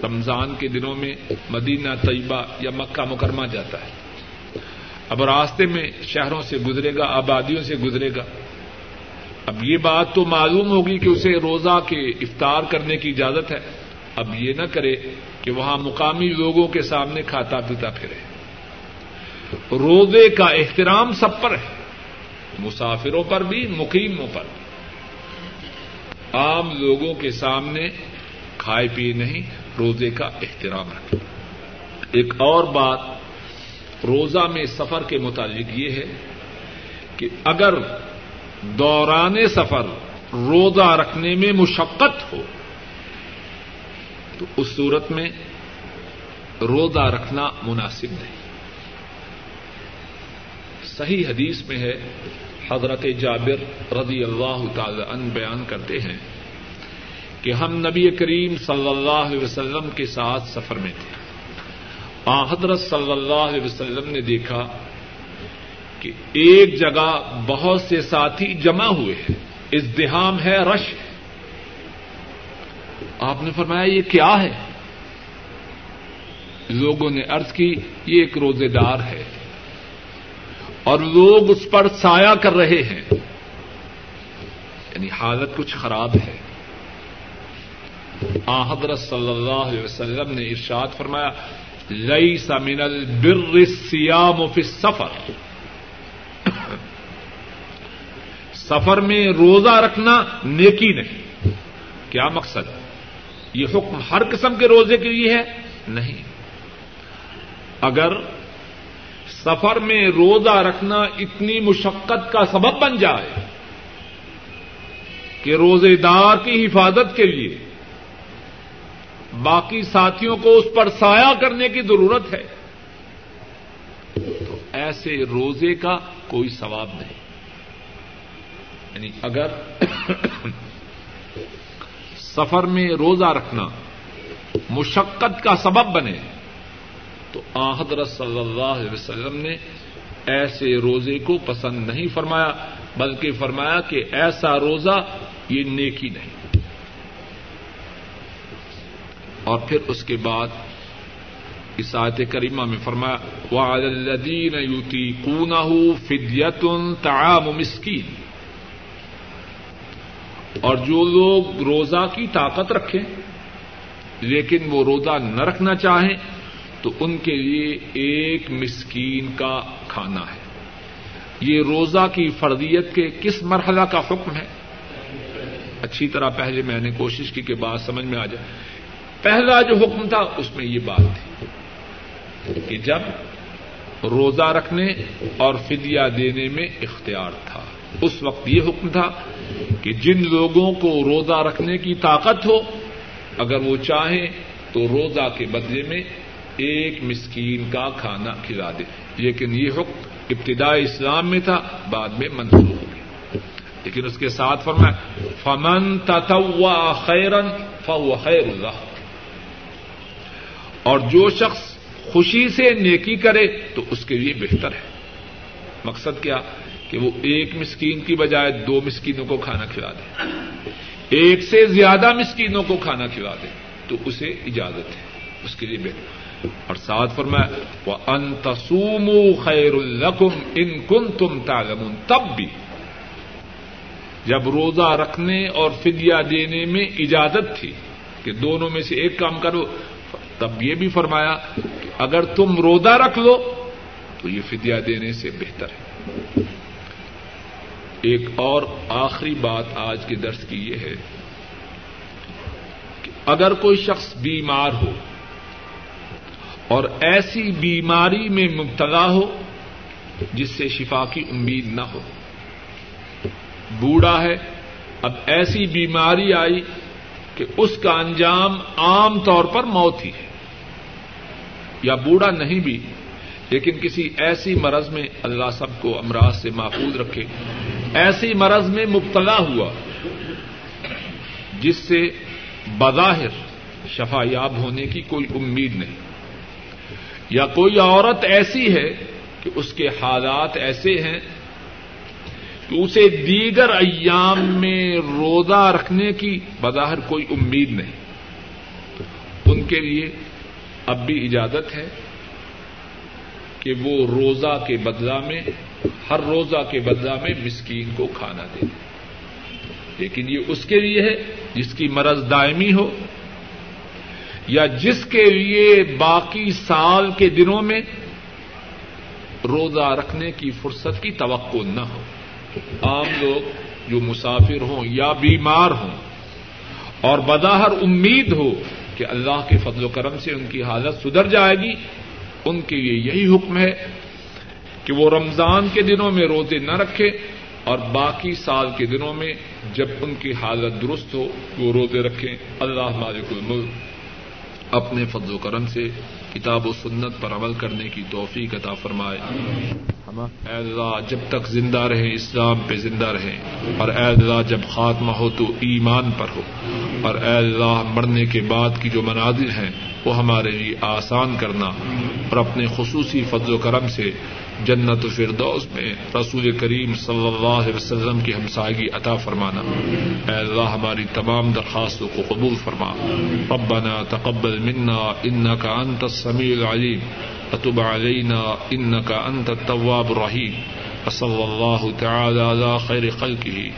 رمضان کے دنوں میں مدینہ طیبہ یا مکہ مکرمہ جاتا ہے۔ اب راستے میں شہروں سے گزرے گا، آبادیوں سے گزرے گا۔ اب یہ بات تو معلوم ہوگی کہ اسے روزہ کے افطار کرنے کی اجازت ہے۔ اب یہ نہ کرے کہ وہاں مقامی لوگوں کے سامنے کھاتا پیتا پھرے۔ روزے کا احترام سب پر ہے۔ مسافروں پر بھی، مقیموں پر بھی۔ عام لوگوں کے سامنے کھائے پیے نہیں، روزے کا احترام رکھے ایک اور بات، روزہ میں سفر کے متعلق یہ ہے کہ اگر دوران سفر روزہ رکھنے میں مشقت ہو، تو اس صورت میں روزہ رکھنا مناسب نہیں۔ صحیح حدیث میں ہے، حضرت جابر رضی اللہ تعالی ان بیان کرتے ہیں کہ ہم نبی کریم صلی اللہ علیہ وسلم کے ساتھ سفر میں تھے۔ آ، حضرت صلی اللہ علیہ وسلم نے دیکھا کہ ایک جگہ بہت سے ساتھی جمع ہوئے ہیں۔ ازدحام ہے، رش ہے۔ آپ نے فرمایا، یہ کیا ہے؟ لوگوں نے ارض کی، یہ ایک روزے دار ہے۔ اور لوگ اس پر سایہ کر رہے ہیں۔ یعنی حالت کچھ خراب ہے۔ آ حضرت صلی اللہ علیہ وسلم نے ارشاد فرمایا لئی سمن البر سیام فی سفر سفر میں روزہ رکھنا نیکی نہیں۔ کیا مقصد؟ یہ حکم ہر قسم کے روزے کے لیے ہے؟ نہیں۔ اگر سفر میں روزہ رکھنا اتنی مشقت کا سبب بن جائے کہ روزے دار کی حفاظت کے لیے باقی ساتھیوں کو اس پر سایہ کرنے کی ضرورت ہے، تو ایسے روزے کا کوئی ثواب نہیں۔ یعنی اگر سفر میں روزہ رکھنا مشقت کا سبب بنے تو آ حضرت صلی اللہ علیہ وسلم نے ایسے روزے کو پسند نہیں فرمایا، بلکہ فرمایا کہ ایسا روزہ یہ نیکی نہیں۔ اور پھر اس کے بعد اس آیت کریمہ میں فرمایا، وَعَلَى يُطِيقُونَهُ فِدْيَةٌ طَعَامُ مِسْكِينَ۔ اور جو لوگ روزہ کی طاقت رکھیں، لیکن وہ روزہ نہ رکھنا چاہیں تو ان کے لیے ایک مسکین کا کھانا ہے۔ یہ روزہ کی فرضیت کے کس مرحلہ کا حکم ہے؟ اچھی طرح پہلے میں نے کوشش کی کہ بات سمجھ میں آ جائے۔ پہلا جو حکم تھا، اس میں یہ بات تھی کہ جب روزہ رکھنے اور فدیہ دینے میں اختیار تھا، اس وقت یہ حکم تھا کہ جن لوگوں کو روزہ رکھنے کی طاقت ہو، اگر وہ چاہیں تو روزہ کے بدلے میں ایک مسکین کا کھانا کھلا دے۔ لیکن یہ حکم ابتدائی اسلام میں تھا، بعد میں منسوخ ہو گیا۔ لیکن اس کے ساتھ فرمایا، فمن تتوا خیرن فو خیر اللہ اور جو شخص خوشی سے نیکی کرے تو اس کے لیے بہتر ہے۔ مقصد کیا؟ کہ وہ ایک مسکین کی بجائے دو مسکینوں کو کھانا کھلا دے۔ ایک سے زیادہ مسکینوں کو کھانا کھلا دے تو اسے اجازت ہے، اس کے لیے بہتر۔ اور ساتھ فرمایا وہ ان تسوم خیر القم ان کن تم تالم تب بھی جب روزہ رکھنے اور فدیا دینے میں اجازت تھی کہ دونوں میں سے ایک کام کرو، تب یہ بھی فرمایا کہ اگر تم روزہ رکھ لو تو یہ فدیا دینے سے بہتر ہے۔ ایک اور آخری بات آج کے درس کی یہ ہے کہ اگر کوئی شخص بیمار ہو اور ایسی بیماری میں مبتلا ہو جس سے شفا کی امید نہ ہو۔ بوڑھا ہے، اب ایسی بیماری آئی کہ اس کا انجام عام طور پر موت ہی ہے۔ یا بوڑھا نہیں بھی، لیکن کسی ایسی مرض میں اللہ سب کو امراض سے محفوظ رکھے۔ ایسی مرض میں مبتلا ہوا، جس سے بظاہر شفا یاب ہونے کی کوئی امید نہیں۔ یا کوئی عورت ایسی ہے کہ اس کے حالات ایسے ہیں کہ اسے دیگر ایام میں روزہ رکھنے کی بظاہر کوئی امید نہیں ان کے لیے اب بھی اجازت ہے کہ وہ روزہ کے بدلا میں، ہر روزہ کے بدلا میں مسکین کو کھانا دے۔ لیکن یہ اس کے لیے ہے جس کی مرض دائمی ہو یا جس کے لیے باقی سال کے دنوں میں روزہ رکھنے کی فرصت کی توقع نہ ہو۔ عام لوگ جو مسافر ہوں یا بیمار ہوں اور بظاہر امید ہو کہ اللہ کے فضل و کرم سے ان کی حالت سدھر جائے گی، ان کے لیے یہی حکم ہے کہ وہ رمضان کے دنوں میں روزے نہ رکھے اور باقی سال کے دنوں میں جب ان کی حالت درست ہو وہ روزے رکھیں۔ اللہ مالک الملک۔ اپنے فضل و کرم سے کتاب و سنت پر عمل کرنے کی توفیق عطا فرمائے۔ اے اللہ، جب تک زندہ رہے اسلام پہ زندہ رہے اور اے اللہ، جب خاتمہ ہو تو ایمان پر ہو۔ اور اے اللہ، مرنے کے بعد کی جو مناظر ہیں، وہ ہمارے لیے آسان کرنا۔ اور اپنے خصوصی فضل و کرم سے جنت و فردوس میں رسول کریم صلی اللہ علیہ وسلم کی ہمسائگی عطا فرمانا۔ اے اللہ، ہماری تمام درخواستوں کو قبول فرما۔ ربنا تقبل منا انك انت السميع العليم. أتب علينا إنك أنت التواب الرحيم. وصلى الله تعالى على خير خلقه.